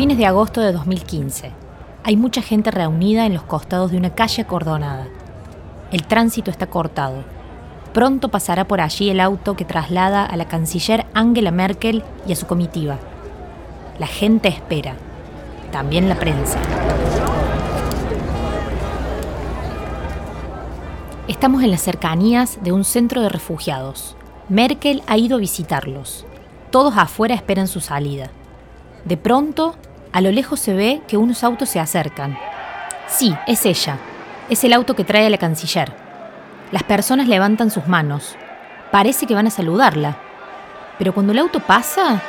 Fines de agosto de 2015. Hay mucha gente reunida en los costados de una calle acordonada. El tránsito está cortado. Pronto pasará por allí el auto que traslada a la canciller Angela Merkel y a su comitiva. La gente espera, también la prensa. Estamos en las cercanías de un centro de refugiados. Merkel ha ido a visitarlos. Todos afuera esperan su salida. De pronto, a lo lejos se ve que unos autos se acercan. Sí, es ella. Es el auto que trae a la canciller. Las personas levantan sus manos. Parece que van a saludarla. Pero cuando el auto pasa...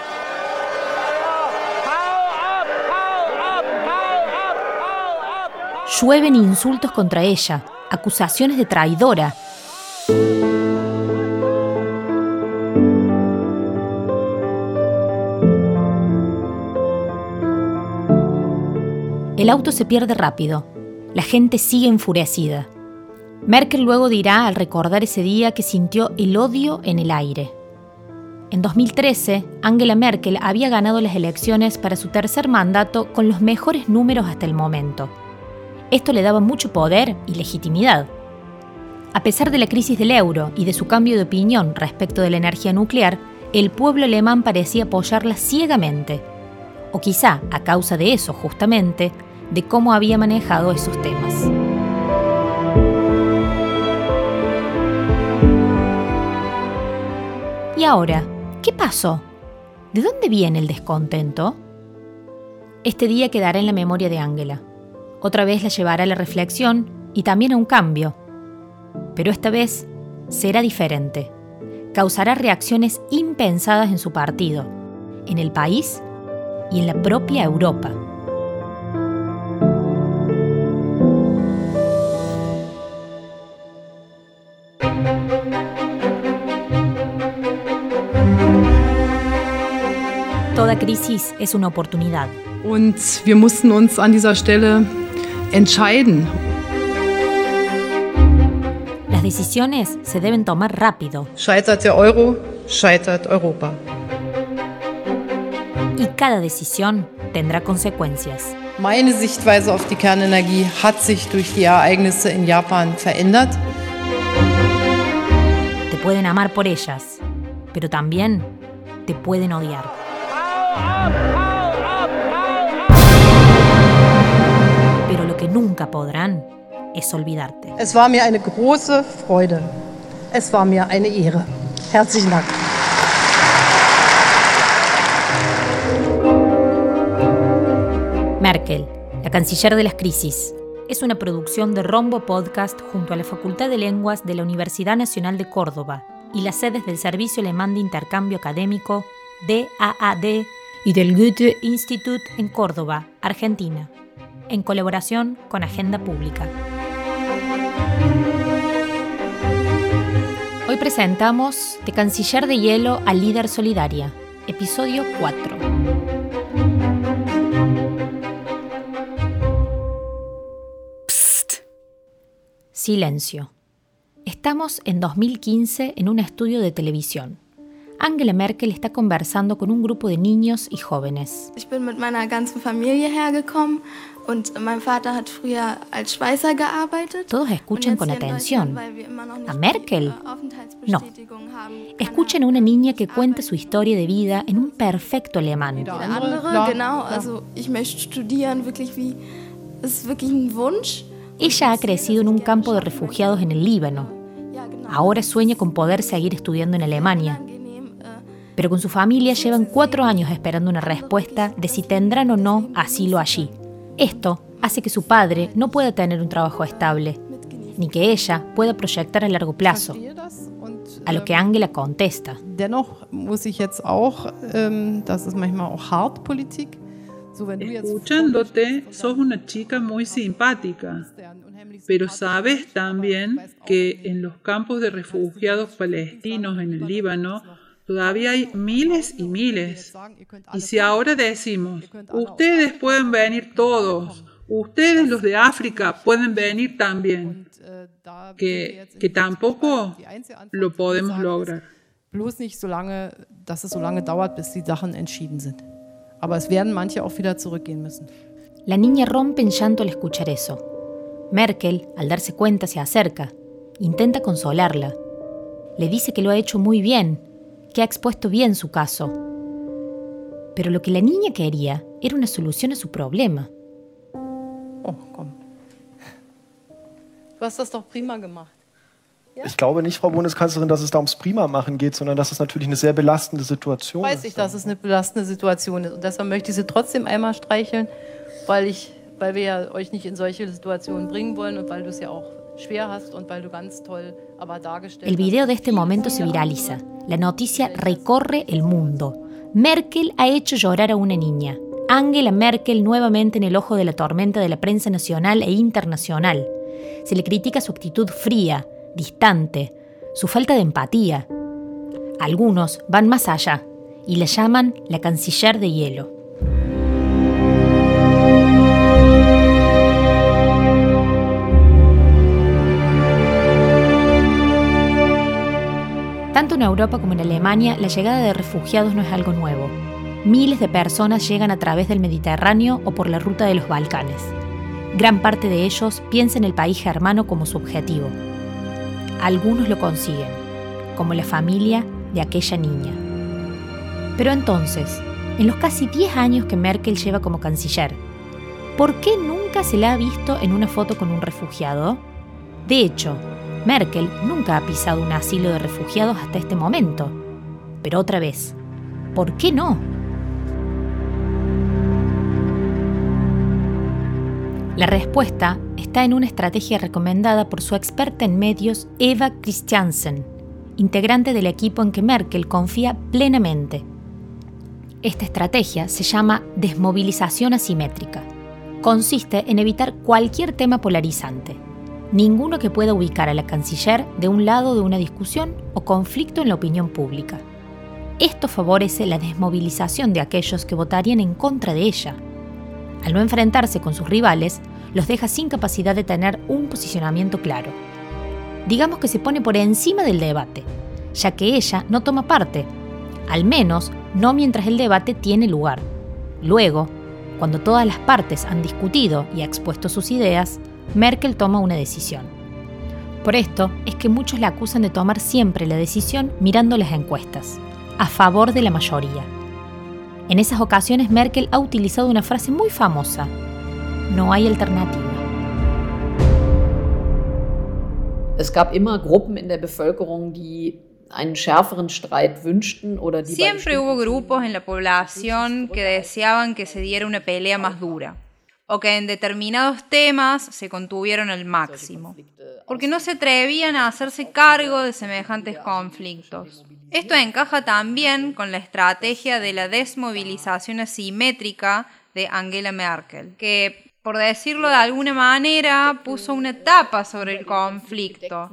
Llueven insultos contra ella, acusaciones de traidora. Auto se pierde rápido. La gente sigue enfurecida. Merkel luego dirá al recordar ese día que sintió el odio en el aire. En 2013, Angela Merkel había ganado las elecciones para su tercer mandato con los mejores números hasta el momento. Esto le daba mucho poder y legitimidad. A pesar de la crisis del euro y de su cambio de opinión respecto de la energía nuclear, el pueblo alemán parecía apoyarla ciegamente. O quizá, a causa de eso justamente, de cómo había manejado esos temas. ¿Y ahora? ¿Qué pasó? ¿De dónde viene el descontento? Este día quedará en la memoria de Ángela. Otra vez la llevará a la reflexión y también a un cambio. Pero esta vez será diferente. Causará reacciones impensadas en su partido, en el país y en la propia Europa. Crisis es una oportunidad. Und wir mussten uns an dieser Stelle entscheiden. Las decisiones se deben tomar rápido. Scheitert der Euro, scheitert Europa. Y cada decisión tendrá consecuencias. Meine Sichtweise auf die Kernenergie hat sich durch die Ereignisse in Japan verändert. Te pueden amar por ellas, pero también te pueden odiar. Pero lo que nunca podrán es olvidarte. Es war mir eine große Freude. Es war mir eine Ehre. Herzlichen Dank. Merkel, la canciller de las crisis, es una producción de Rombo Podcast junto a la Facultad de Lenguas de la Universidad Nacional de Córdoba y las sedes del Servicio Alemán de Intercambio Académico, DAAD, y del Goethe Institut en Córdoba, Argentina, en colaboración con Agenda Pública. Hoy presentamos De Canciller de Hielo a Líder Solidaria, episodio 4. Psst. Silencio. Estamos en 2015 en un estudio de televisión. Angela Merkel está conversando con un grupo de niños y jóvenes. Ich bin mit meiner ganzen Familie hergekommen und mein Vater hat früher als Schweißer gearbeitet. Todos escuchan con atención. ¿A Merkel? No. Escuchen a una niña que cuenta su historia de vida en un perfecto alemán. Der andere, genau, also ich möchte studieren, wirklich wie, es ist wirklich ein Wunsch. Ella ha crecido en un campo de refugiados en el Líbano. Ahora sueña con poder seguir estudiando en Alemania. Pero con su familia llevan cuatro años esperando una respuesta de si tendrán o no asilo allí. Esto hace que su padre no pueda tener un trabajo estable, ni que ella pueda proyectar a largo plazo. A lo que Angela contesta. Ähm, Escuchándote, sos una chica muy simpática, pero sabes también que en los campos de refugiados palestinos en el Líbano todavía hay miles y miles. Y si ahora decimos, ustedes pueden venir todos, ustedes los de África pueden venir también, que, que tampoco lo podemos lograr. bloß nicht so lange, dass es so lange dauert, bis die Sachen entschieden sind. Aber es werden manche auch wieder zurückgehen müssen. La niña rompe en llanto al escuchar eso. Merkel, al darse cuenta, se acerca. Intenta consolarla. Le dice que lo ha hecho muy bien, que ha expuesto bien su caso. Pero lo que la niña quería era una solución a su problema. Oh, komm. Du hast das doch prima gemacht. Ich glaube nicht, Frau Bundeskanzlerin, dass es da ums Prima-Machen geht, sondern dass es natürlich eine sehr belastende Situation Weiß ich, dass es eine belastende Situation ist. Und deshalb möchte ich Sie trotzdem einmal streicheln, weil, ich, weil wir ja euch nicht in solche Situationen bringen wollen und weil du es ja auch El video de este momento se viraliza. La noticia recorre el mundo. Merkel ha hecho llorar a una niña. Angela Merkel nuevamente en el ojo de la tormenta de la prensa nacional e internacional. Se le critica su actitud fría, distante, su falta de empatía. Algunos van más allá y la llaman la canciller de hielo. Tanto en Europa como en Alemania, la llegada de refugiados no es algo nuevo. Miles de personas llegan a través del Mediterráneo o por la ruta de los Balcanes. Gran parte de ellos piensa en el país germano como su objetivo. Algunos lo consiguen, como la familia de aquella niña. Pero entonces, en los casi 10 años que Merkel lleva como canciller, ¿por qué nunca se la ha visto en una foto con un refugiado? De hecho, Merkel nunca ha pisado un asilo de refugiados hasta este momento. Pero otra vez, ¿por qué no? La respuesta está en una estrategia recomendada por su experta en medios Eva Christiansen, integrante del equipo en que Merkel confía plenamente. Esta estrategia se llama desmovilización asimétrica. Consiste en evitar cualquier tema polarizante, ninguno que pueda ubicar a la canciller de un lado de una discusión o conflicto en la opinión pública. Esto favorece la desmovilización de aquellos que votarían en contra de ella. Al no enfrentarse con sus rivales, los deja sin capacidad de tener un posicionamiento claro. Digamos que se pone por encima del debate, ya que ella no toma parte, al menos no mientras el debate tiene lugar. Luego, cuando todas las partes han discutido y expuesto sus ideas, Merkel toma una decisión. Por esto es que muchos la acusan de tomar siempre la decisión mirando las encuestas, a favor de la mayoría. En esas ocasiones Merkel ha utilizado una frase muy famosa, no hay alternativa. Es gab immer Gruppen in der Bevölkerung, die einen schärferen Streit wünschten oder die Siempre hubo grupos en la población que deseaban que se diera una pelea más dura o que en determinados temas se contuvieron al máximo, porque no se atrevían a hacerse cargo de semejantes conflictos. Esto encaja también con la estrategia de la desmovilización asimétrica de Angela Merkel, que por decirlo de alguna manera, puso una tapa sobre el conflicto.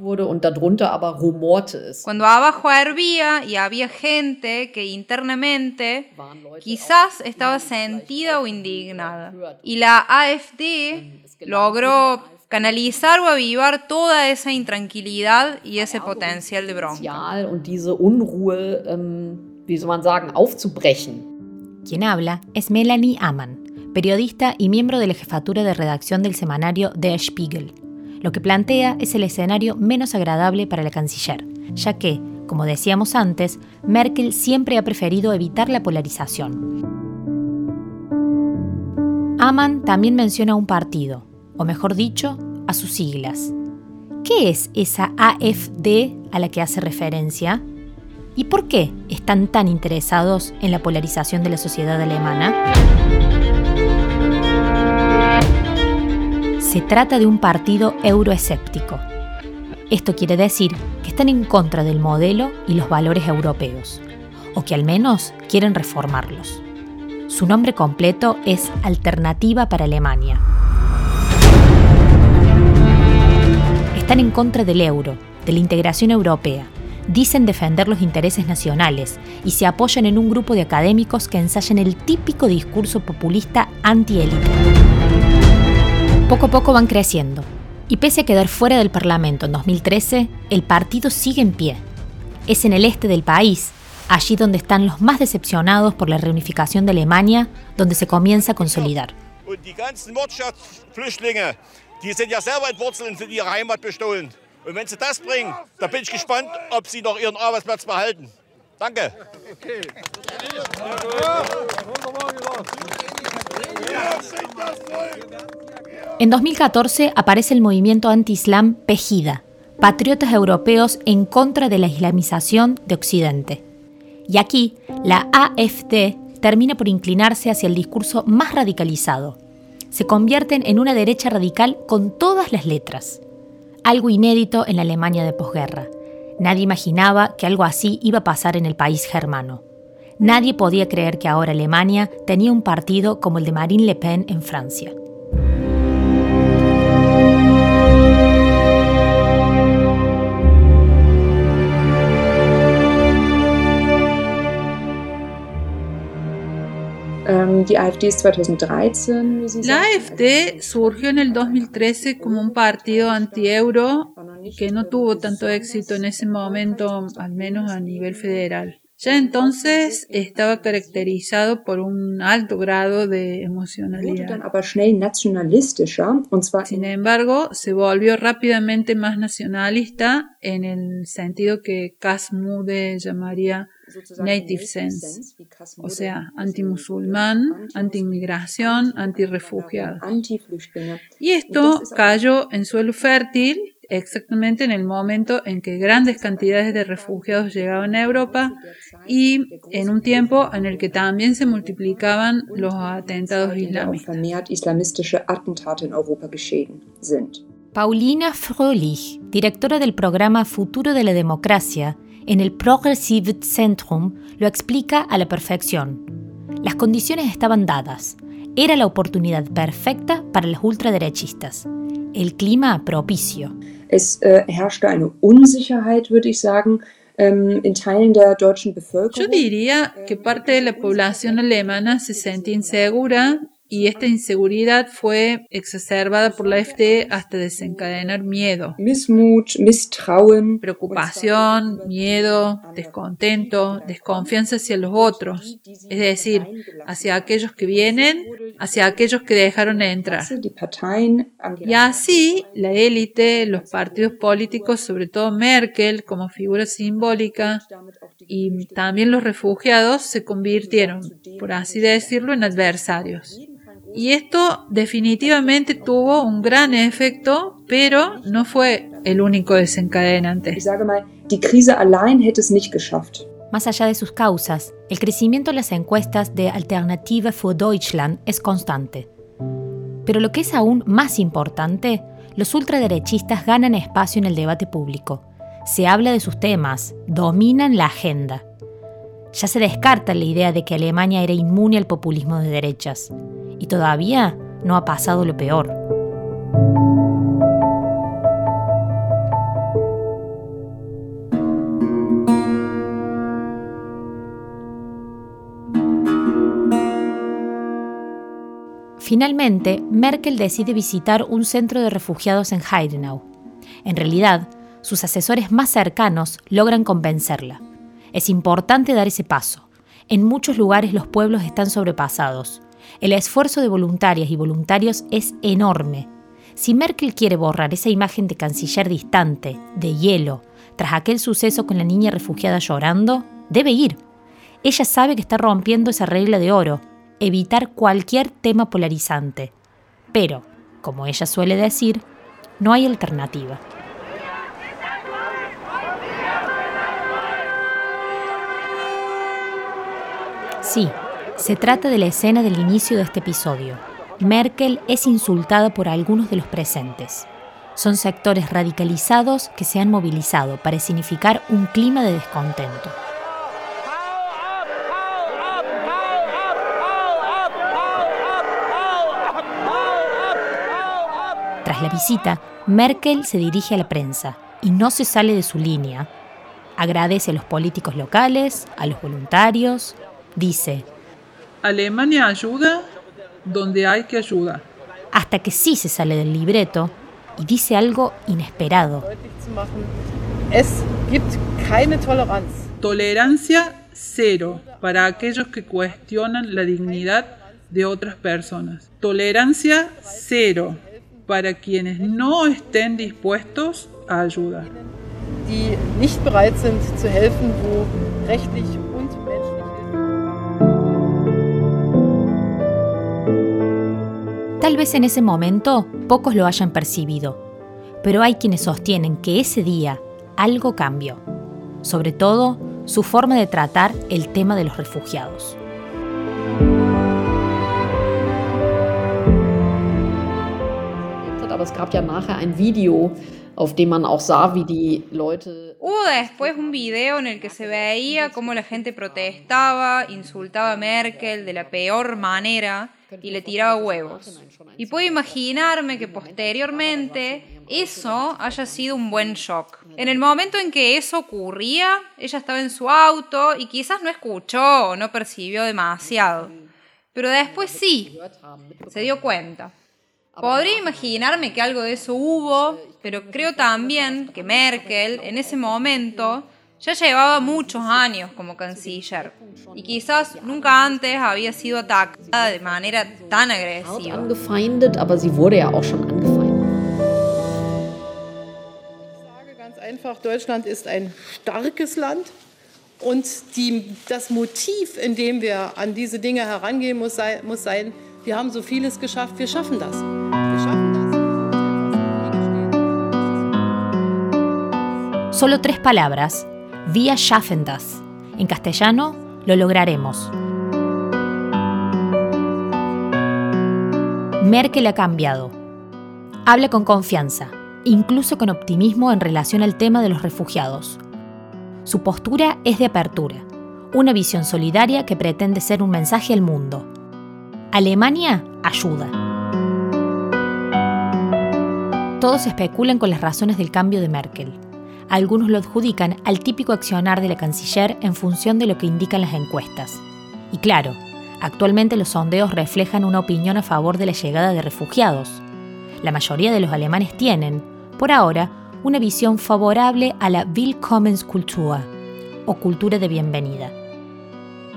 Cuando abajo hervía y había gente que internamente quizás estaba sentida o indignada. Y la AFD logró canalizar o avivar toda esa intranquilidad y ese potencial de bronca. Quien habla es Melanie Amann periodista y miembro de la jefatura de redacción del semanario Der Spiegel. Lo que plantea es el escenario menos agradable para la canciller, ya que, como decíamos antes, Merkel siempre ha preferido evitar la polarización. Aman también menciona un partido, o mejor dicho, a sus siglas. ¿Qué es esa AFD a la que hace referencia? ¿Y por qué están tan interesados en la polarización de la sociedad alemana? Se trata de un partido euroescéptico. Esto quiere decir que están en contra del modelo y los valores europeos, o que al menos quieren reformarlos. Su nombre completo es Alternativa para Alemania. Están en contra del euro, de la integración europea, dicen defender los intereses nacionales y se apoyan en un grupo de académicos que ensayan el típico discurso populista anti-élite. Poco a poco van creciendo, y pese a quedar fuera del Parlamento en 2013, el partido sigue en pie. Es en el este del país, allí donde están los más decepcionados por la reunificación de Alemania, donde se comienza a consolidar. Und Und wenn sie das bringen, da bin ich gespannt, ob sie noch ihren Arbeitsplatz behalten. Danke. En 2014 aparece el movimiento anti-islam Pejida, patriotas europeos en contra de la islamización de Occidente. Y aquí, la AFD termina por inclinarse hacia el discurso más radicalizado. Se convierten en una derecha radical con todas las letras. Algo inédito en la Alemania de posguerra. Nadie imaginaba que algo así iba a pasar en el país germano. Nadie podía creer que ahora Alemania tenía un partido como el de Marine Le Pen en Francia. La AfD surgió en el 2013 como un partido anti-euro que no tuvo tanto éxito en ese momento, al menos a nivel federal. Ya entonces estaba caracterizado por un alto grado de emocionalidad. Sin embargo, se volvió rápidamente más nacionalista en el sentido que Casmude llamaría native sense, o sea, antimusulmán, anti-inmigración, anti-refugiado. Y esto cayó en suelo fértil exactamente en el momento en que grandes cantidades de refugiados llegaban a Europa y en un tiempo en el que también se multiplicaban los atentados islámicos. Paulina Fröhlich, directora del programa Futuro de la Democracia en el Progressive Centrum, lo explica a la perfección. Las condiciones estaban dadas. Era la oportunidad perfecta para los ultraderechistas. El clima propicio. Es äh, herrschte eine Unsicherheit, würde ich sagen, ähm, in Teilen der deutschen Bevölkerung. Yo diría que parte de la población alemana se sentía insegura y esta inseguridad fue exacerbada por la AfD hasta desencadenar miedo. Preocupación, miedo, descontento, desconfianza hacia los otros, es decir, hacia aquellos que vienen, hacia aquellos que dejaron de entrar. Y así la élite, los partidos políticos, sobre todo Merkel como figura simbólica, y también los refugiados se convirtieron, por así decirlo, en adversarios. Y esto definitivamente tuvo un gran efecto, pero no fue el único desencadenante. Más allá de sus causas, el crecimiento en las encuestas de Alternative für Deutschland es constante. Pero lo que es aún más importante, los ultraderechistas ganan espacio en el debate público. Se habla de sus temas, dominan la agenda. Ya se descarta la idea de que Alemania era inmune al populismo de derechas y todavía no ha pasado lo peor. Finalmente, Merkel decide visitar un centro de refugiados en Heidenau. En realidad, sus asesores más cercanos logran convencerla. Es importante dar ese paso. En muchos lugares los pueblos están sobrepasados. El esfuerzo de voluntarias y voluntarios es enorme. Si Merkel quiere borrar esa imagen de canciller distante, de hielo, tras aquel suceso con la niña refugiada llorando, debe ir. Ella sabe que está rompiendo esa regla de oro, evitar cualquier tema polarizante. Pero, como ella suele decir, no hay alternativa. Sí, se trata de la escena del inicio de este episodio. Merkel es insultada por algunos de los presentes. Son sectores radicalizados que se han movilizado para significar un clima de descontento. Tras la visita, Merkel se dirige a la prensa y no se sale de su línea. Agradece a los políticos locales, a los voluntarios, dice, Alemania ayuda donde hay que ayudar. Hasta que sí se sale del libreto y dice algo inesperado. Es gibt keine Tolerancia cero para aquellos que cuestionan la dignidad de otras personas. Tolerancia cero para quienes no estén dispuestos a ayudar. Die nicht bereit sind zu helfen, wo rechtlich Tal vez en ese momento pocos lo hayan percibido, pero hay quienes sostienen que ese día algo cambió, sobre todo su forma de tratar el tema de los refugiados. Es Video. Hubo después un video en el que se veía cómo la gente protestaba, insultaba a Merkel de la peor manera y le tiraba huevos. Y puedo imaginarme que posteriormente eso haya sido un buen shock. En el momento en que eso ocurría, ella estaba en su auto y quizás no escuchó o no percibió demasiado. Pero después sí, se dio cuenta. Podría imaginarme que algo de eso hubo, pero creo también que Merkel en ese momento ya llevaba muchos años como canciller y quizás nunca antes había sido atacada de manera tan agresiva. Angefeindet, aber sie wurde ja auch schon angefeindet. Ich sage ganz einfach, Deutschland ist ein starkes Land und die, das Motiv, in dem wir an diese Dinge herangehen, muss, sei, muss sein, haben so vieles geschafft. Wir schaffen das. Solo tres palabras. Vía schaffen das. En castellano, lo lograremos. Merkel ha cambiado. Habla con confianza, incluso con optimismo en relación al tema de los refugiados. Su postura es de apertura, una visión solidaria que pretende ser un mensaje al mundo. Alemania ayuda. Todos especulan con las razones del cambio de Merkel. Algunos lo adjudican al típico accionar de la canciller en función de lo que indican las encuestas. Y claro, actualmente los sondeos reflejan una opinión a favor de la llegada de refugiados. La mayoría de los alemanes tienen, por ahora, una visión favorable a la Willkommenskultur, o cultura de bienvenida.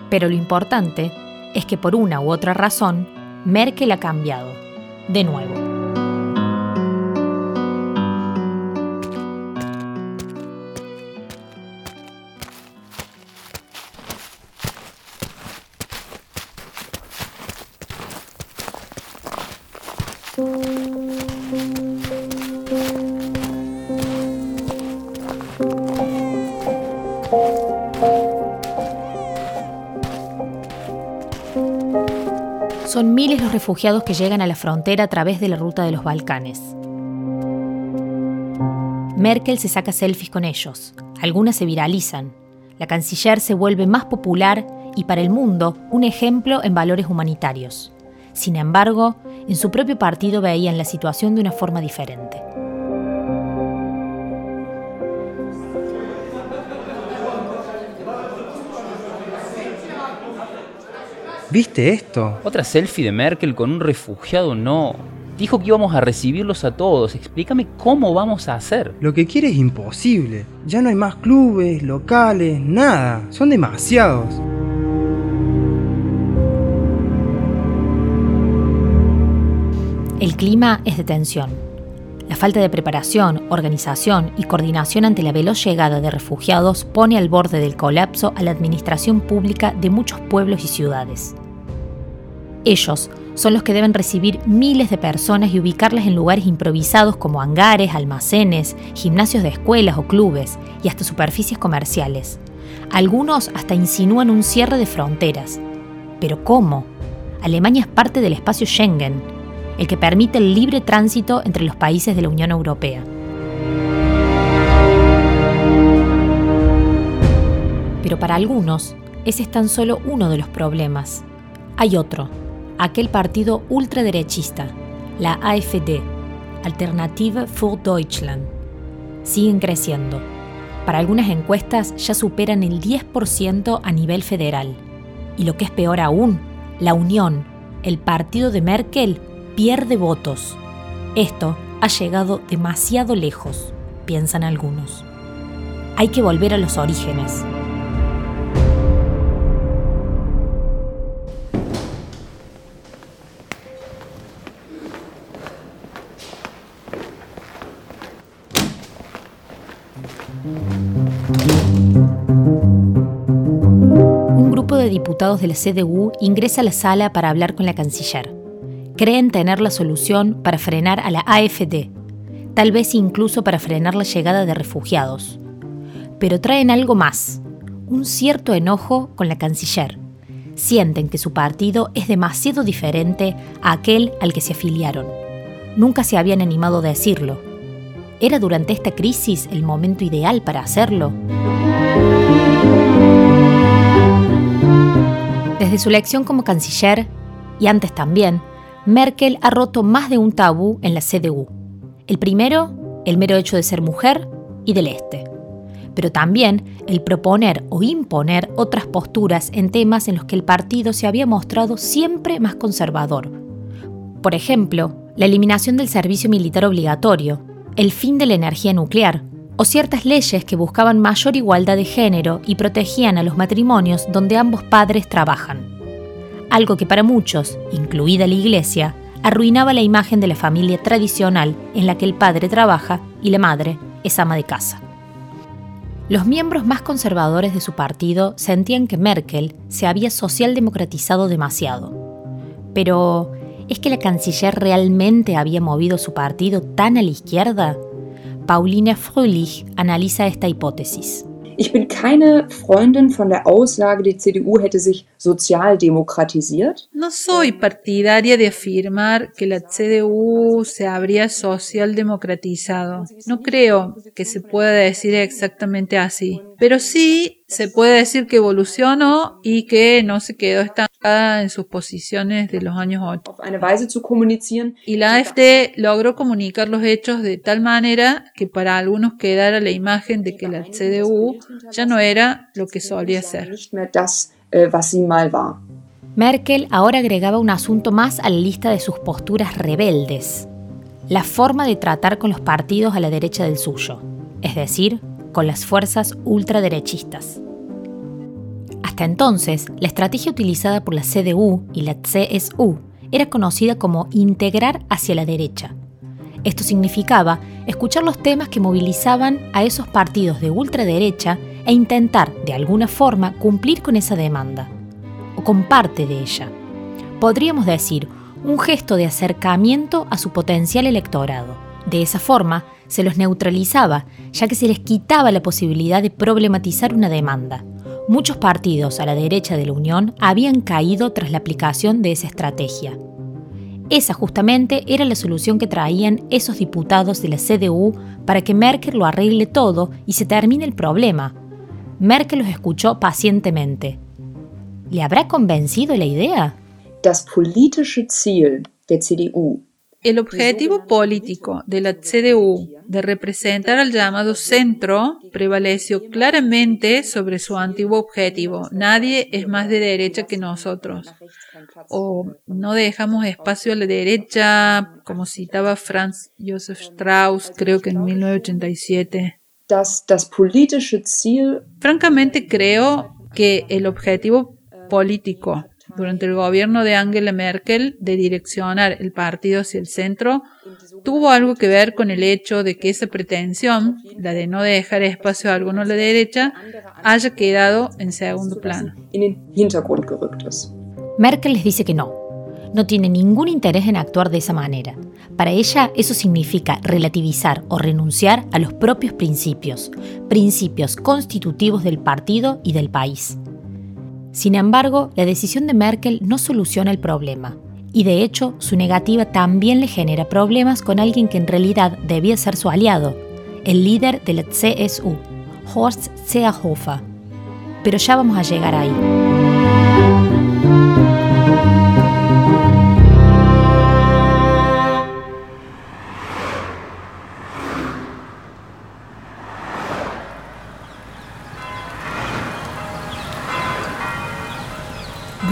Pero lo importante es que por una u otra razón, Merkel ha cambiado, de nuevo. Refugiados que llegan a la frontera a través de la ruta de los Balcanes. Merkel se saca selfies con ellos, algunas se viralizan. La canciller se vuelve más popular y para el mundo un ejemplo en valores humanitarios. Sin embargo, en su propio partido veían la situación de una forma diferente. ¿Viste esto? Otra selfie de Merkel con un refugiado, no. Dijo que íbamos a recibirlos a todos. Explícame cómo vamos a hacer. Lo que quiere es imposible. Ya no hay más clubes, locales, nada. Son demasiados. El clima es de tensión. La falta de preparación, organización y coordinación ante la veloz llegada de refugiados pone al borde del colapso a la administración pública de muchos pueblos y ciudades. Ellos son los que deben recibir miles de personas y ubicarlas en lugares improvisados como hangares, almacenes, gimnasios de escuelas o clubes y hasta superficies comerciales. Algunos hasta insinúan un cierre de fronteras. Pero ¿cómo? Alemania es parte del espacio Schengen, el que permite el libre tránsito entre los países de la Unión Europea. Pero para algunos, ese es tan solo uno de los problemas. Hay otro, aquel partido ultraderechista, la AfD, Alternative für Deutschland. Siguen creciendo. Para algunas encuestas ya superan el 10% a nivel federal. Y lo que es peor aún, la Unión, el partido de Merkel, pierde votos. Esto ha llegado demasiado lejos, piensan algunos. Hay que volver a los orígenes. Diputados de la CDU ingresa a la sala para hablar con la canciller. Creen tener la solución para frenar a la AFD, tal vez incluso para frenar la llegada de refugiados. Pero traen algo más, un cierto enojo con la canciller. Sienten que su partido es demasiado diferente a aquel al que se afiliaron. Nunca se habían animado a decirlo. ¿Era durante esta crisis el momento ideal para hacerlo? Desde su elección como canciller, y antes también, Merkel ha roto más de un tabú en la CDU. El primero, el mero hecho de ser mujer y del este. Pero también el proponer o imponer otras posturas en temas en los que el partido se había mostrado siempre más conservador. Por ejemplo, la eliminación del servicio militar obligatorio, el fin de la energía nuclear, o ciertas leyes que buscaban mayor igualdad de género y protegían a los matrimonios donde ambos padres trabajan. Algo que para muchos, incluida la Iglesia, arruinaba la imagen de la familia tradicional en la que el padre trabaja y la madre es ama de casa. Los miembros más conservadores de su partido sentían que Merkel se había socialdemocratizado demasiado. Pero, ¿es que la canciller realmente había movido su partido tan a la izquierda? Paulina Fröhlich analiza esta hipótesis. Ich bin keine Freundin von der Aussage, die CDU hätte sich sozialdemokratisiert. No soy partidaria de afirmar que la CDU se habría socialdemocratizado. No creo que se pueda decir exactamente así. Pero sí se puede decir que evolucionó y que no se quedó estancada en sus posiciones de los años 80. Y la AfD logró comunicar los hechos de tal manera que para algunos quedara la imagen de que la CDU ya no era lo que solía ser. Äh, Merkel ahora agregaba un asunto más a la lista de sus posturas rebeldes, la forma de tratar con los partidos a la derecha del suyo, es decir, con las fuerzas ultraderechistas. Hasta entonces, la estrategia utilizada por la CDU y la CSU era conocida como integrar hacia la derecha. Esto significaba escuchar los temas que movilizaban a esos partidos de ultraderecha e intentar, de alguna forma, cumplir con esa demanda, o con parte de ella. Podríamos decir, un gesto de acercamiento a su potencial electorado. De esa forma, se los neutralizaba, ya que se les quitaba la posibilidad de problematizar una demanda. Muchos partidos a la derecha de la Unión habían caído tras la aplicación de esa estrategia. Esa justamente era la solución que traían esos diputados de la CDU para que Merkel lo arregle todo y se termine el problema, Merkel los escuchó pacientemente. ¿Le habrá convencido la idea? Das politische Ziel der CDU el objetivo político de la CDU de representar al llamado centro prevaleció claramente sobre su antiguo objetivo. Nadie es más de derecha que nosotros. O no dejamos espacio a la derecha, como citaba Franz Josef Strauss, creo que en 1987 das, politische Ziel. Francamente creo que el objetivo político durante el gobierno de Angela Merkel de direccionar el partido hacia el centro tuvo algo que ver con el hecho de que esa pretensión, la de no dejar espacio a alguno a la derecha, haya quedado en segundo plano. Merkel les dice que no, no tiene ningún interés en actuar de esa manera. Para ella eso significa relativizar o renunciar a los propios principios, principios constitutivos del partido y del país. Sin embargo, la decisión de Merkel no soluciona el problema, y de hecho su negativa también le genera problemas con alguien que en realidad debía ser su aliado, el líder de la CSU, Horst Seehofer. Pero ya vamos a llegar ahí.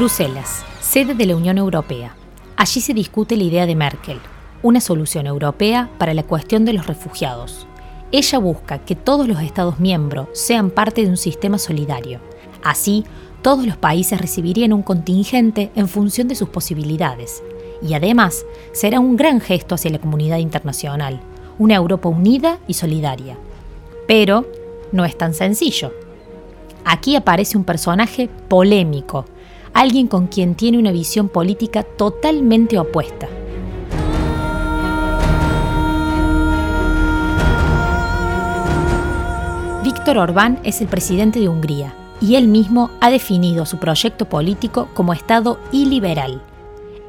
Bruselas, sede de la Unión Europea. Allí se discute la idea de Merkel, una solución europea para la cuestión de los refugiados. Ella busca que todos los Estados miembros sean parte de un sistema solidario. Así, todos los países recibirían un contingente en función de sus posibilidades. Y además, será un gran gesto hacia la comunidad internacional, una Europa unida y solidaria. Pero no es tan sencillo. Aquí aparece un personaje polémico, alguien con quien tiene una visión política totalmente opuesta. Víctor Orbán es el presidente de Hungría y él mismo ha definido su proyecto político como Estado iliberal.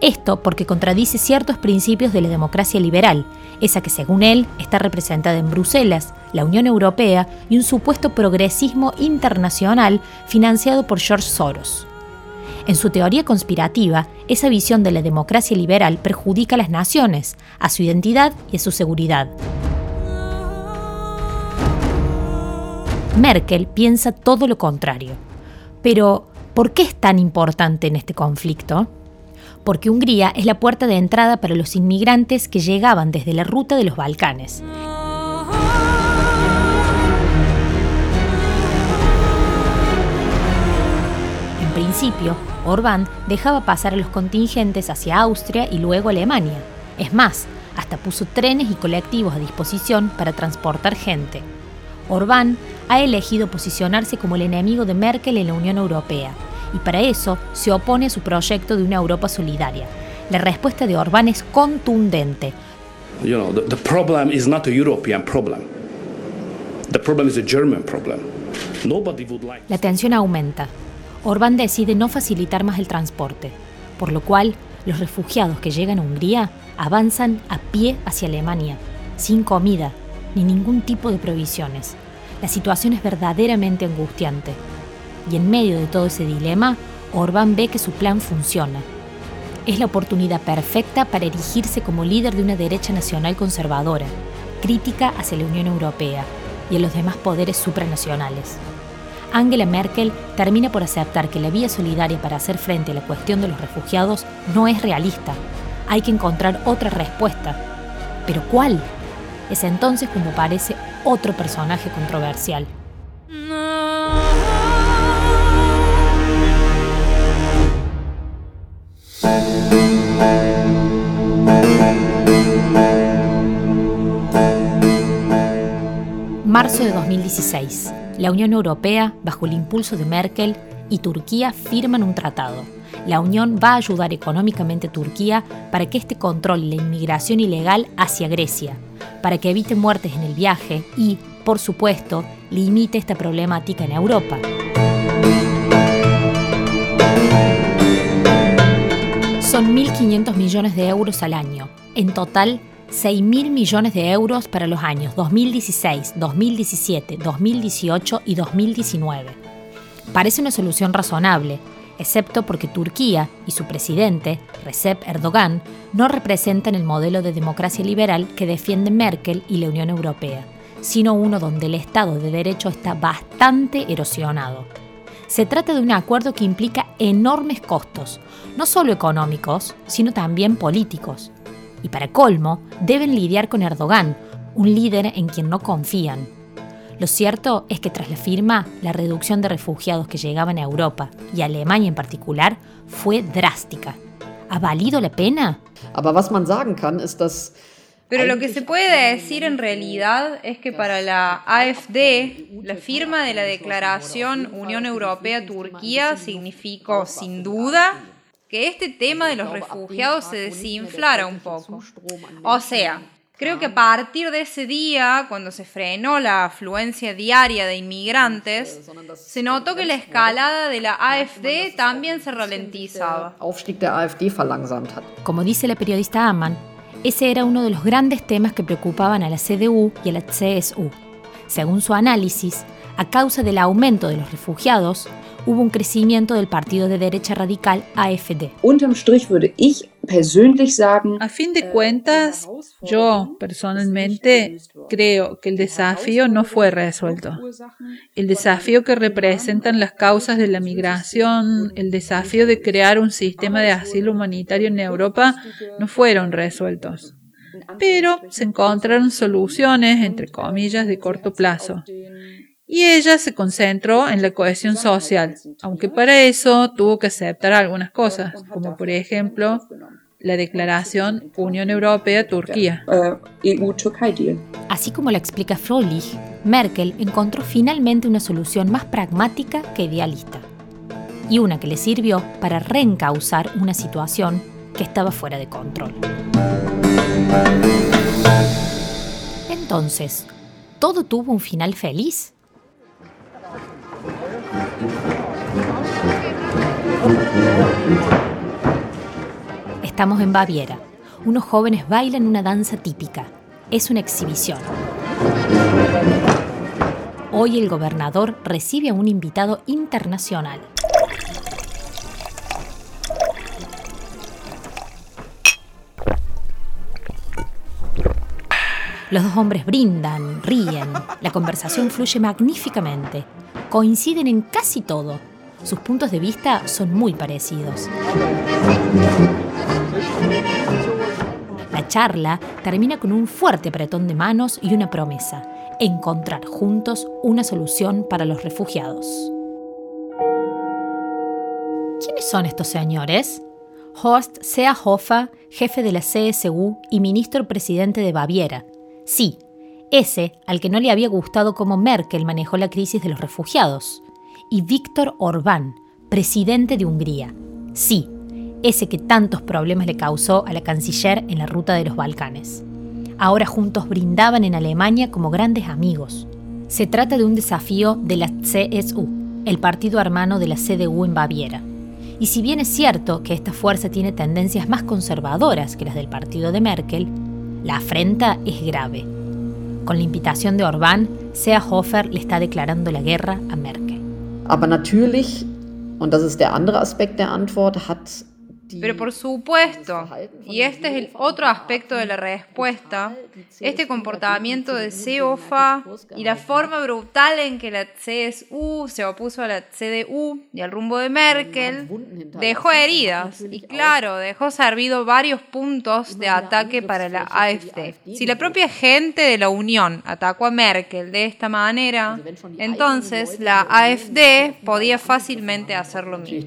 Esto porque contradice ciertos principios de la democracia liberal, esa que según él está representada en Bruselas, la Unión Europea y un supuesto progresismo internacional financiado por George Soros. En su teoría conspirativa, esa visión de la democracia liberal perjudica a las naciones, a su identidad y a su seguridad. Merkel piensa todo lo contrario. Pero, ¿por qué es tan importante en este conflicto? Porque Hungría es la puerta de entrada para los inmigrantes que llegaban desde la ruta de los Balcanes. Principio, Orbán dejaba pasar a los contingentes hacia Austria y luego Alemania. Es más, hasta puso trenes y colectivos a disposición para transportar gente. Orbán ha elegido posicionarse como el enemigo de Merkel en la Unión Europea y para eso se opone a su proyecto de una Europa solidaria. La respuesta de Orbán es contundente. La tensión aumenta. Orbán decide no facilitar más el transporte, por lo cual los refugiados que llegan a Hungría avanzan a pie hacia Alemania, sin comida ni ningún tipo de provisiones. La situación es verdaderamente angustiante. Y en medio de todo ese dilema, Orbán ve que su plan funciona. Es la oportunidad perfecta para erigirse como líder de una derecha nacional conservadora, crítica hacia la Unión Europea y a los demás poderes supranacionales. Angela Merkel termina por aceptar que la vía solidaria para hacer frente a la cuestión de los refugiados no es realista. Hay que encontrar otra respuesta. ¿Pero cuál? Es entonces como aparece otro personaje controversial. Marzo de 2016. La Unión Europea, bajo el impulso de Merkel, y Turquía firman un tratado. La Unión va a ayudar económicamente a Turquía para que éste controle la inmigración ilegal hacia Grecia, para que evite muertes en el viaje y, por supuesto, limite esta problemática en Europa. Son 1.500 millones de euros al año. En total, 6.000 millones de euros para los años 2016, 2017, 2018 y 2019. Parece una solución razonable, excepto porque Turquía y su presidente, Recep Erdogan, no representan el modelo de democracia liberal que defiende Merkel y la Unión Europea, sino uno donde el Estado de Derecho está bastante erosionado. Se trata de un acuerdo que implica enormes costos, no solo económicos, sino también políticos. Y para colmo, deben lidiar con Erdogan, un líder en quien no confían, lo cierto es que tras la firma, la reducción de refugiados que llegaban a Europa y a Alemania en particular fue drástica. ¿Ha valido la pena? Pero lo que se puede decir en realidad es que para la AFD, la firma de la declaración Unión Europea-Turquía significó, sin duda, que este tema de los refugiados se desinflara un poco. O sea, Creo que a partir de ese día, cuando se frenó la afluencia diaria de inmigrantes, se notó que la escalada de la AfD también se ralentizaba. Como dice la periodista Aman, ese era uno de los grandes temas que preocupaban a la CDU y a la CSU. Según su análisis, a causa del aumento de los refugiados, hubo un crecimiento del partido de derecha radical AfD. A fin de cuentas, yo personalmente creo que el desafío no fue resuelto. El desafío que representan las causas de la migración, el desafío de crear un sistema de asilo humanitario en Europa no fueron resueltos. Pero se encontraron soluciones, entre comillas, de corto plazo y ella se concentró en la cohesión social, aunque para eso tuvo que aceptar algunas cosas, como por ejemplo la declaración Unión Europea-Turquía. Así como la explica Froelich, Merkel encontró finalmente una solución más pragmática que idealista, y una que le sirvió para reencauzar una situación que estaba fuera de control. Entonces, ¿todo tuvo un final feliz? Estamos en Baviera. Unos jóvenes bailan una danza típica. Es una exhibición. Hoy el gobernador recibe a un invitado internacional. Los dos hombres brindan, ríen, la conversación fluye magníficamente, coinciden en casi todo, sus puntos de vista son muy parecidos. La charla termina con un fuerte apretón de manos y una promesa, encontrar juntos una solución para los refugiados. ¿Quiénes son estos señores? Horst Seehofer, jefe de la CSU y ministro presidente de Baviera, Sí, ese al que no le había gustado cómo Merkel manejó la crisis de los refugiados. Y Víctor Orbán, presidente de Hungría. Sí, ese que tantos problemas le causó a la canciller en la ruta de los Balcanes. Ahora juntos brindaban en Alemania como grandes amigos. Se trata de un desafío de la CSU, el partido hermano de la CDU en Baviera. Y si bien es cierto que esta fuerza tiene tendencias más conservadoras que las del partido de Merkel, la afrenta es grave. Con la invitación de Orbán, Seehofer le está declarando la guerra a Merkel. Aber natürlich, und das ist der andere Aspekt der Antwort, hat Pero por supuesto, y este es el otro aspecto de la respuesta, este comportamiento de Seofa y la forma brutal en que la CSU se opuso a la CDU y al rumbo de Merkel, dejó heridas y claro, dejó servido varios puntos de ataque para la AfD. Si la propia gente de la Unión atacó a Merkel de esta manera, entonces la AfD podía fácilmente hacer lo mismo.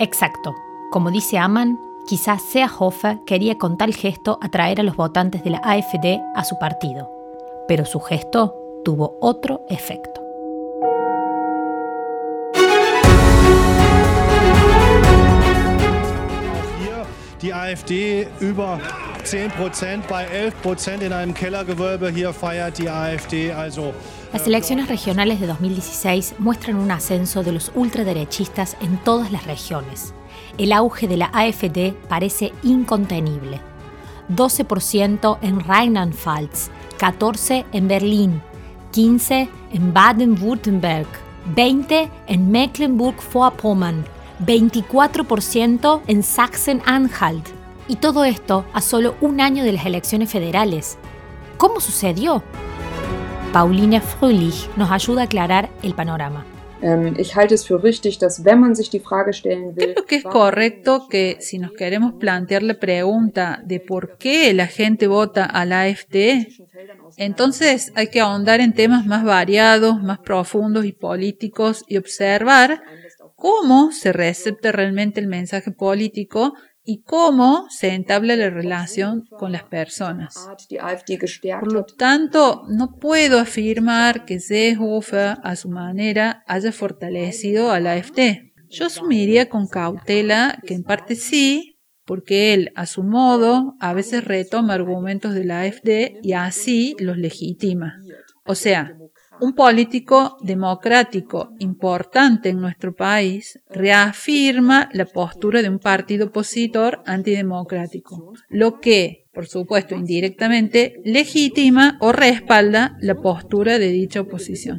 Exacto. Como dice Aman, quizás Seehofer quería con tal gesto atraer a los votantes de la AfD a su partido, pero su gesto tuvo otro efecto. die AfD über 10%, bei 11% in einem Kellergewölbe. Hier feiert die AfD also. Las elecciones regionales de 2016 muestran un ascenso de los ultraderechistas en todas las regiones. El auge de la AfD parece incontenible. 12% en Rheinland-Pfalz, 14% en Berlín, 15% en Baden-Württemberg, 20% en Mecklenburg-Vorpommern, 24% en Sachsen-Anhalt. Y todo esto a solo un año de las elecciones federales. ¿Cómo sucedió? Paulina Fröhlich nos ayuda a aclarar el panorama. Will, Creo que es correcto que si nos queremos plantear la pregunta de por qué la gente vota a la AfD, entonces hay que ahondar en temas más variados, más profundos y políticos y observar cómo se recepta realmente el mensaje político y cómo se entabla la relación con las personas. Por lo tanto, no puedo afirmar que Seehofer a su manera haya fortalecido a la AfD. Yo asumiría con cautela que en parte sí, porque él, a su modo, a veces retoma argumentos de la AfD y así los legitima. O sea, un político democrático importante en nuestro país reafirma la postura de un partido opositor antidemocrático, lo que, por supuesto, indirectamente legitima o respalda la postura de dicha oposición.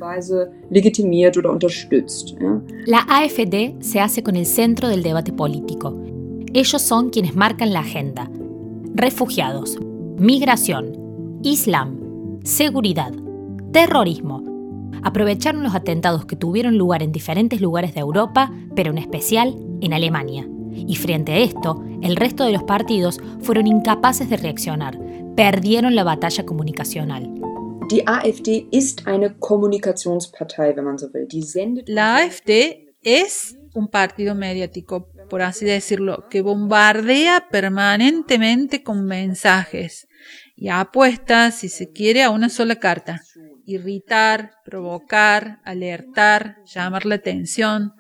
La AfD se hace con el centro del debate político. Ellos son quienes marcan la agenda. Refugiados, migración, islam, seguridad, terrorismo, aprovecharon los atentados que tuvieron lugar en diferentes lugares de Europa, pero en especial en Alemania. Y frente a esto, el resto de los partidos fueron incapaces de reaccionar, perdieron la batalla comunicacional. La AfD es un partido mediático, por así decirlo, que bombardea permanentemente con mensajes y apuesta, si se quiere, a una sola carta. Irritar, provocar, alertar, llamar la atención.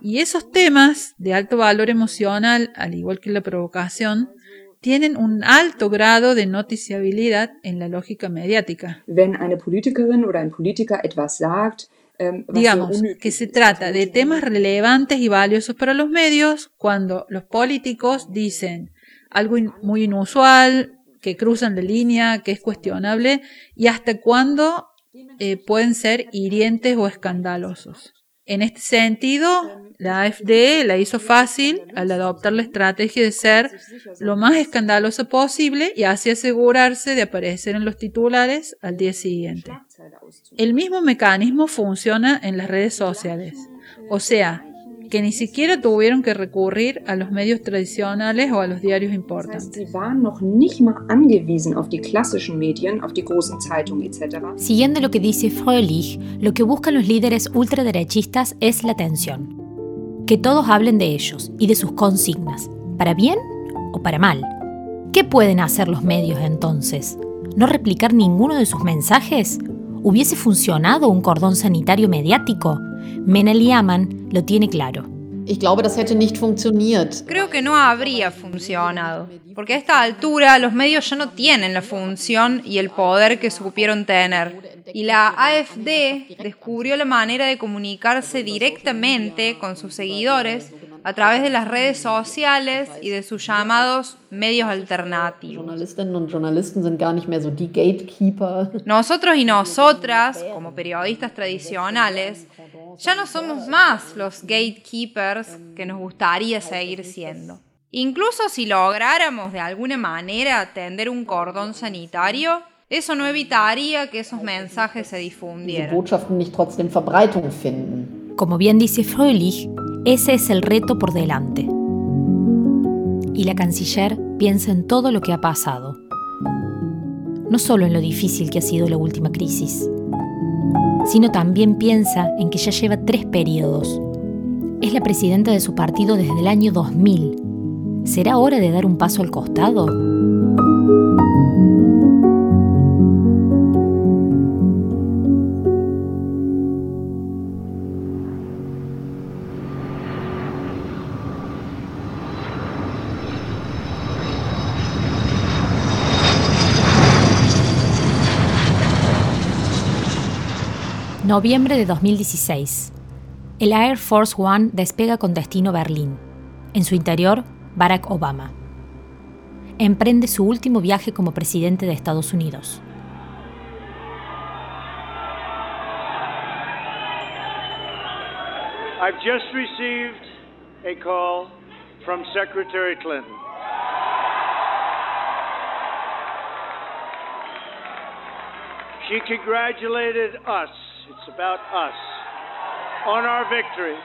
Y esos temas de alto valor emocional, al igual que la provocación, tienen un alto grado de noticiabilidad en la lógica mediática. Wenn eine Politikerin oder ein Politiker etwas sagt, ähm, Digamos que se trata de temas relevantes y valiosos para los medios cuando los políticos dicen algo in- muy inusual, que cruzan la línea, que es cuestionable, y hasta cuándo eh, pueden ser hirientes o escandalosos. En este sentido, la AfD la hizo fácil al adoptar la estrategia de ser lo más escandaloso posible y así asegurarse de aparecer en los titulares al día siguiente. El mismo mecanismo funciona en las redes sociales, o sea, que ni siquiera tuvieron que recurrir a los medios tradicionales o a los diarios importantes. Siguiendo lo que dice Fröhlich, lo que buscan los líderes ultraderechistas es la atención. Que todos hablen de ellos y de sus consignas, para bien o para mal. ¿Qué pueden hacer los medios entonces? ¿No replicar ninguno de sus mensajes? ¿Hubiese funcionado un cordón sanitario mediático? Menel Yaman lo tiene claro. Creo que no habría funcionado, porque a esta altura los medios ya no tienen la función y el poder que supieron tener. Y la AFD descubrió la manera de comunicarse directamente con sus seguidores a través de las redes sociales y de sus llamados medios alternativos. Nosotros y nosotras, como periodistas tradicionales, ya no somos más los gatekeepers que nos gustaría seguir siendo. Incluso si lográramos de alguna manera tender un cordón sanitario, eso no evitaría que esos mensajes se difundieran. Como bien dice Fröhlich, ese es el reto por delante. Y la canciller piensa en todo lo que ha pasado. No solo en lo difícil que ha sido la última crisis, sino también piensa en que ya lleva tres periodos. Es la presidenta de su partido desde el año 2000. ¿Será hora de dar un paso al costado? Noviembre de 2016. El Air Force One despega con destino Berlín. En su interior, Barack Obama. Emprende su último viaje como presidente de Estados Unidos. I've just received a call from Secretary Clinton. She congratulated us, it's about us, on our victory.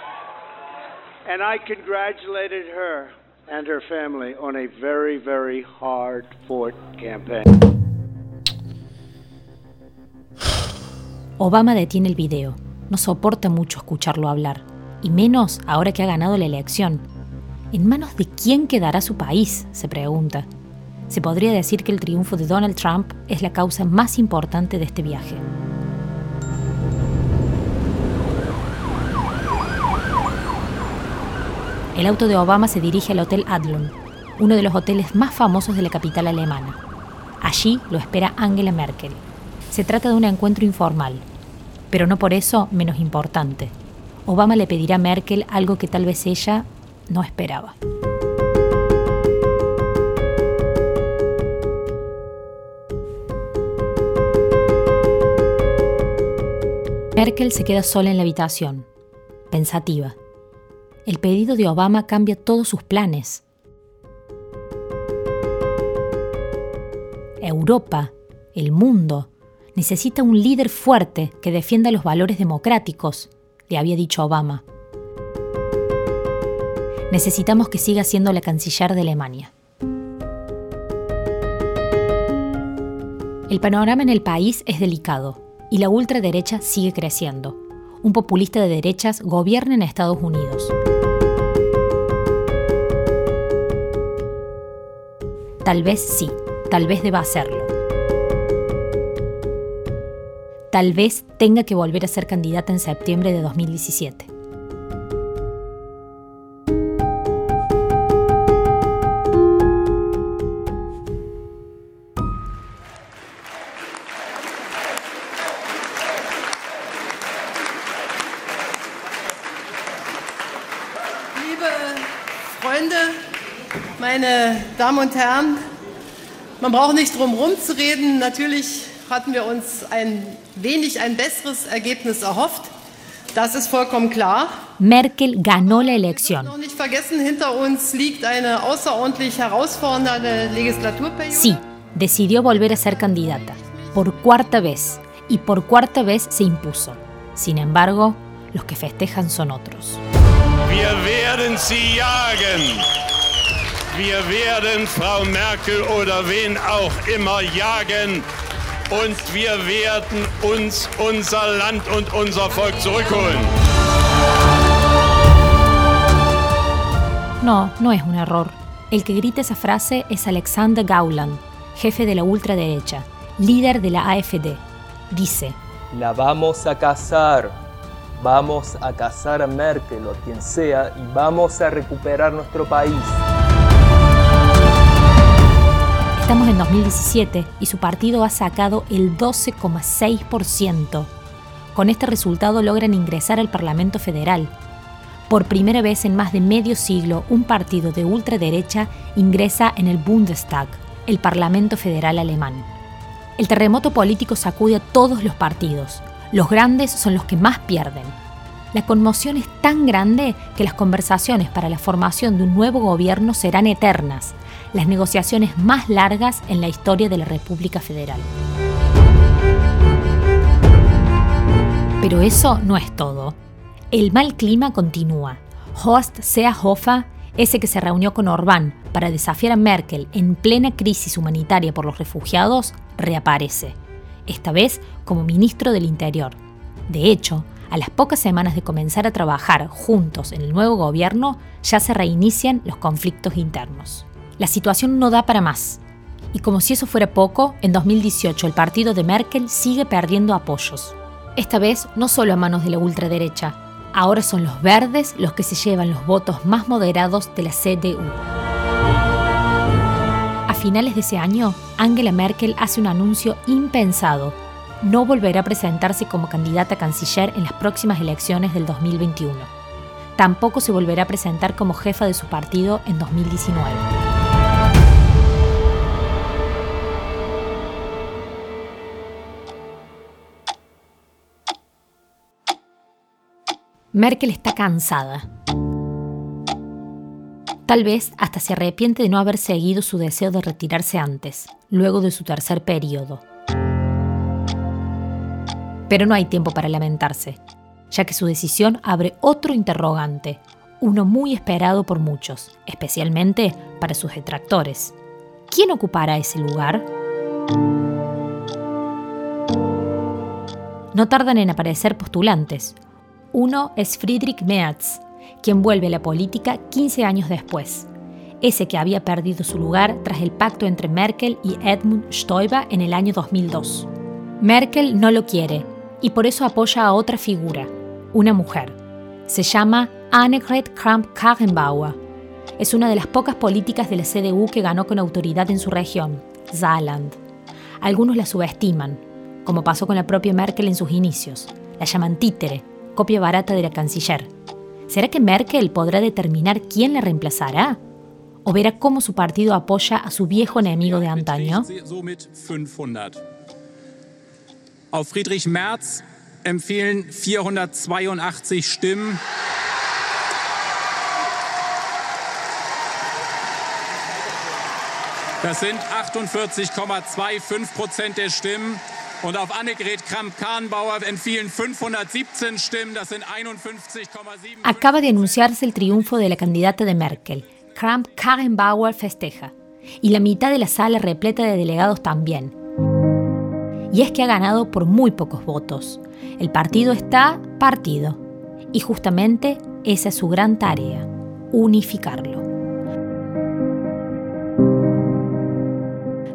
And I congratulated her and her family on a very, very hard fought campaign. Obama detiene el video. No soporta mucho escucharlo hablar, y menos ahora que ha ganado la elección. ¿En manos de quién quedará su país? se pregunta. Se podría decir que el triunfo de Donald Trump es la causa más importante de este viaje. El auto de Obama se dirige al Hotel Adlon, uno de los hoteles más famosos de la capital alemana. Allí lo espera Angela Merkel. Se trata de un encuentro informal, pero no por eso menos importante. Obama le pedirá a Merkel algo que tal vez ella no esperaba. Merkel se queda sola en la habitación, pensativa. El pedido de Obama cambia todos sus planes. Europa, el mundo, necesita un líder fuerte que defienda los valores democráticos, le había dicho Obama. Necesitamos que siga siendo la canciller de Alemania. El panorama en el país es delicado y la ultraderecha sigue creciendo. Un populista de derechas gobierna en Estados Unidos. Tal vez sí, tal vez deba hacerlo. Tal vez tenga que volver a ser candidata en septiembre de 2017. meine Damen und Herren, man braucht nicht drum herum zu reden. Natürlich hatten wir uns ein wenig ein besseres Ergebnis erhofft. Das ist vollkommen klar. Merkel ganó la elección. Noch nicht vergessen, hinter uns liegt eine außerordentlich herausfordernde Legislaturperiode. Sí, decidió volver a ser candidata, por cuarta vez, y por cuarta vez se impuso. Sin embargo, los que festejan son otros. Wir werden sie jagen. Wir werden Frau Merkel oder wen auch immer jagen und wir werden uns unser Land und unser Volk zurückholen. No, no es un error. El que grita esa frase es Alexander Gauland, jefe de la ultraderecha, líder de la AfD. Dice, La vamos a cazar, vamos a cazar a Merkel o a quien sea y vamos a recuperar nuestro país. Estamos en 2017 y su partido ha sacado el 12,6%. Con este resultado logran ingresar al Parlamento Federal. Por primera vez en más de medio siglo, un partido de ultraderecha ingresa en el Bundestag, el Parlamento Federal alemán. El terremoto político sacude a todos los partidos. Los grandes son los que más pierden. La conmoción es tan grande que las conversaciones para la formación de un nuevo gobierno serán eternas, las negociaciones más largas en la historia de la República Federal. Pero eso no es todo. El mal clima continúa. Horst Seehofer, ese que se reunió con Orbán para desafiar a Merkel en plena crisis humanitaria por los refugiados, reaparece, esta vez como ministro del Interior. De hecho, a las pocas semanas de comenzar a trabajar juntos en el nuevo gobierno, ya se reinician los conflictos internos. La situación no da para más. Y como si eso fuera poco, en 2018 el partido de Merkel sigue perdiendo apoyos. Esta vez no solo a manos de la ultraderecha, ahora son los verdes los que se llevan los votos más moderados de la CDU. A finales de ese año, Angela Merkel hace un anuncio impensado. No volverá a presentarse como candidata a canciller en las próximas elecciones del 2021. Tampoco se volverá a presentar como jefa de su partido en 2019. Merkel está cansada. Tal vez hasta se arrepiente de no haber seguido su deseo de retirarse antes, luego de su tercer periodo. Pero no hay tiempo para lamentarse, ya que su decisión abre otro interrogante, uno muy esperado por muchos, especialmente para sus detractores. ¿Quién ocupará ese lugar? No tardan en aparecer postulantes, uno es Friedrich Merz, quien vuelve a la política 15 años después, ese que había perdido su lugar tras el pacto entre Merkel y Edmund Stoiber en el año 2002. Merkel no lo quiere y por eso apoya a otra figura, una mujer. Se llama Annegret Kramp-Karrenbauer. Es una de las pocas políticas de la CDU que ganó con autoridad en su región, Saarland. Algunos la subestiman, como pasó con la propia Merkel en sus inicios. La llaman títere copia barata de la canciller. ¿Será que Merkel podrá determinar quién la reemplazará? ¿O verá cómo su partido apoya a su viejo enemigo de antaño? Auf Friedrich Merz empfehlen 482 Stimmen. Das sind 48,25 Prozent der Stimmen. Und auf Annegret Kramp-Karrenbauer entfielen 517 Stimmen, das sind 51,7. Acaba de anunciarse el triunfo de la candidata de Merkel. Kramp-Karrenbauer festeja. Y la mitad de la sala repleta de delegados también. Y es que ha ganado por muy pocos votos. El partido está partido. Y justamente esa es su gran tarea, unificarlo.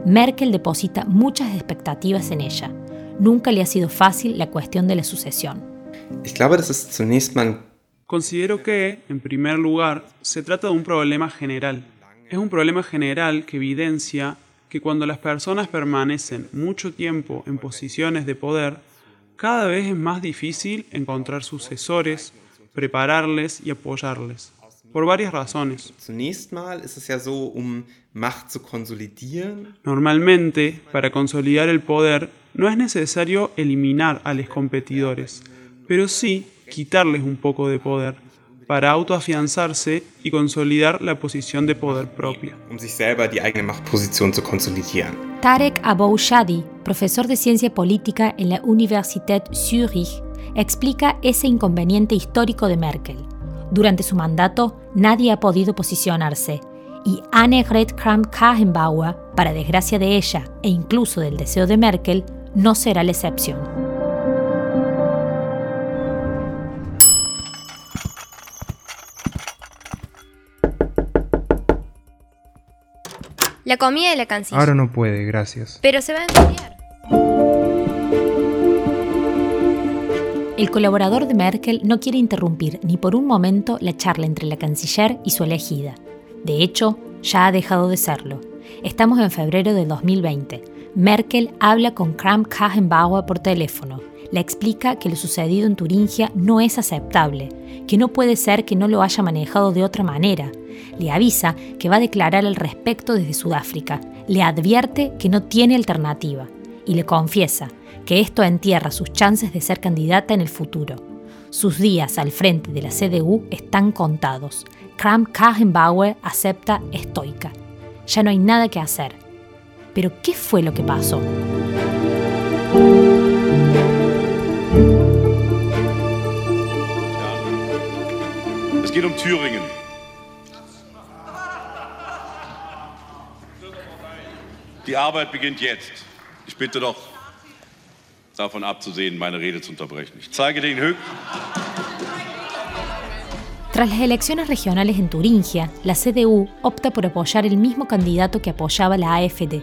Merkel deposita muchas expectativas en ella. nunca le ha sido fácil la cuestión de la sucesión. Considero que, en primer lugar, se trata de un problema general. Es un problema general que evidencia que cuando las personas permanecen mucho tiempo en posiciones de poder, cada vez es más difícil encontrar sucesores, prepararles y apoyarles. Por varias razones. Um Normalmente, para consolidar el poder, no es necesario eliminar a los competidores, pero sí quitarles un poco de poder para autoafianzarse y consolidar la posición de poder propia. Um sich selber die eigene Machtposition zu konsolidieren. Tarek Abou Shadi, profesor de ciencia política en la Universität Zürich, explica ese inconveniente histórico de Merkel. Durante su mandato, nadie ha podido posicionarse, y Annegret Kramp-Karrenbauer, para desgracia de ella e incluso del deseo de Merkel, no será la excepción. La comida de la canciller. Ahora no puede, gracias. Pero se va a enfriar. El colaborador de Merkel no quiere interrumpir ni por un momento la charla entre la canciller y su elegida. De hecho, ya ha dejado de serlo. Estamos en febrero de 2020. Merkel habla con Kramp Karrenbauer por teléfono. Le explica que lo sucedido en Turingia no es aceptable, que no puede ser que no lo haya manejado de otra manera. Le avisa que va a declarar al respecto desde Sudáfrica. Le advierte que no tiene alternativa. Y le confiesa que esto entierra sus chances de ser candidata en el futuro. Sus días al frente de la CDU están contados. Kram Karrenbauer acepta estoica. Ya no hay nada que hacer. Pero ¿qué fue lo que pasó? Es geht um Thüringen. Die Arbeit beginnt jetzt. Ich bitte doch davon abzusehen, meine Rede zu unterbrechen. Ich zeige den. Tras las elecciones regionales en Turingia, la CDU opta por apoyar el mismo candidato que apoyaba la AfD.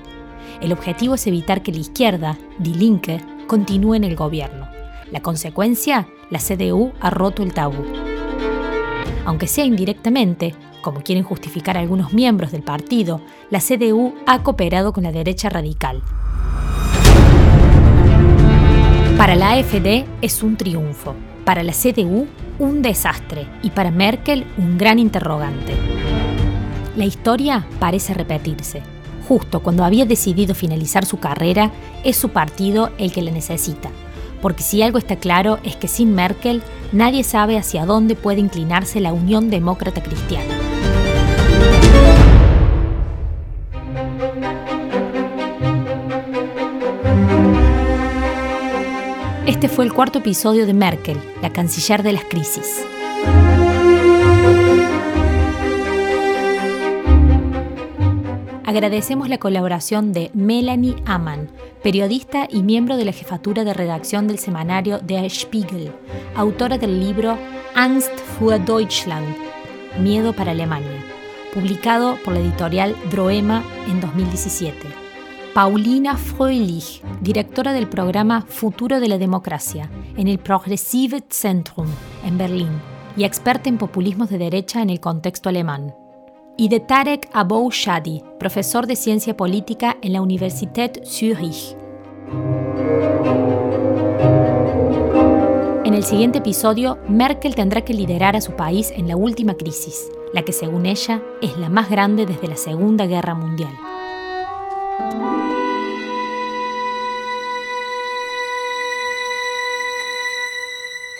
El objetivo es evitar que la izquierda, Die Linke, continúe en el gobierno. La consecuencia, la CDU ha roto el tabú. Aunque sea indirectamente, como quieren justificar algunos miembros del partido, la CDU ha cooperado con la derecha radical. Para la AfD es un triunfo, para la CDU un desastre y para Merkel un gran interrogante. La historia parece repetirse. Justo cuando había decidido finalizar su carrera, es su partido el que la necesita. Porque si algo está claro es que sin Merkel nadie sabe hacia dónde puede inclinarse la Unión Demócrata Cristiana. Este fue el cuarto episodio de Merkel, la canciller de las crisis. Agradecemos la colaboración de Melanie Amann, periodista y miembro de la jefatura de redacción del semanario Der Spiegel, autora del libro Angst für Deutschland, Miedo para Alemania, publicado por la editorial Droema en 2017. Paulina Fröhlich, directora del programa Futuro de la Democracia en el Progressive Zentrum en Berlín y experta en populismos de derecha en el contexto alemán. Y de Tarek Abou Shadi, profesor de ciencia política en la Universität Zürich. En el siguiente episodio, Merkel tendrá que liderar a su país en la última crisis, la que según ella es la más grande desde la Segunda Guerra Mundial.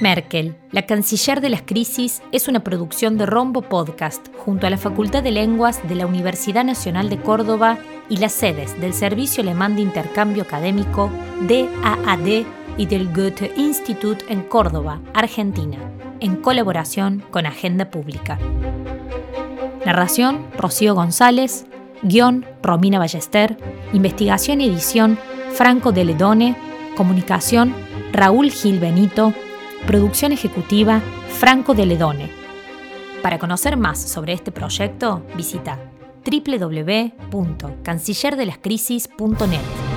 Merkel, la canciller de las crisis, es una producción de Rombo Podcast junto a la Facultad de Lenguas de la Universidad Nacional de Córdoba y las sedes del Servicio Alemán de Intercambio Académico, DAAD, y del Goethe Institut en Córdoba, Argentina, en colaboración con Agenda Pública. Narración, Rocío González. Guión, Romina Ballester. Investigación y edición, Franco de Ledone. Comunicación, Raúl Gil Benito Producción ejecutiva Franco de Ledone. Para conocer más sobre este proyecto, visita www.cancillerdelascrisis.net.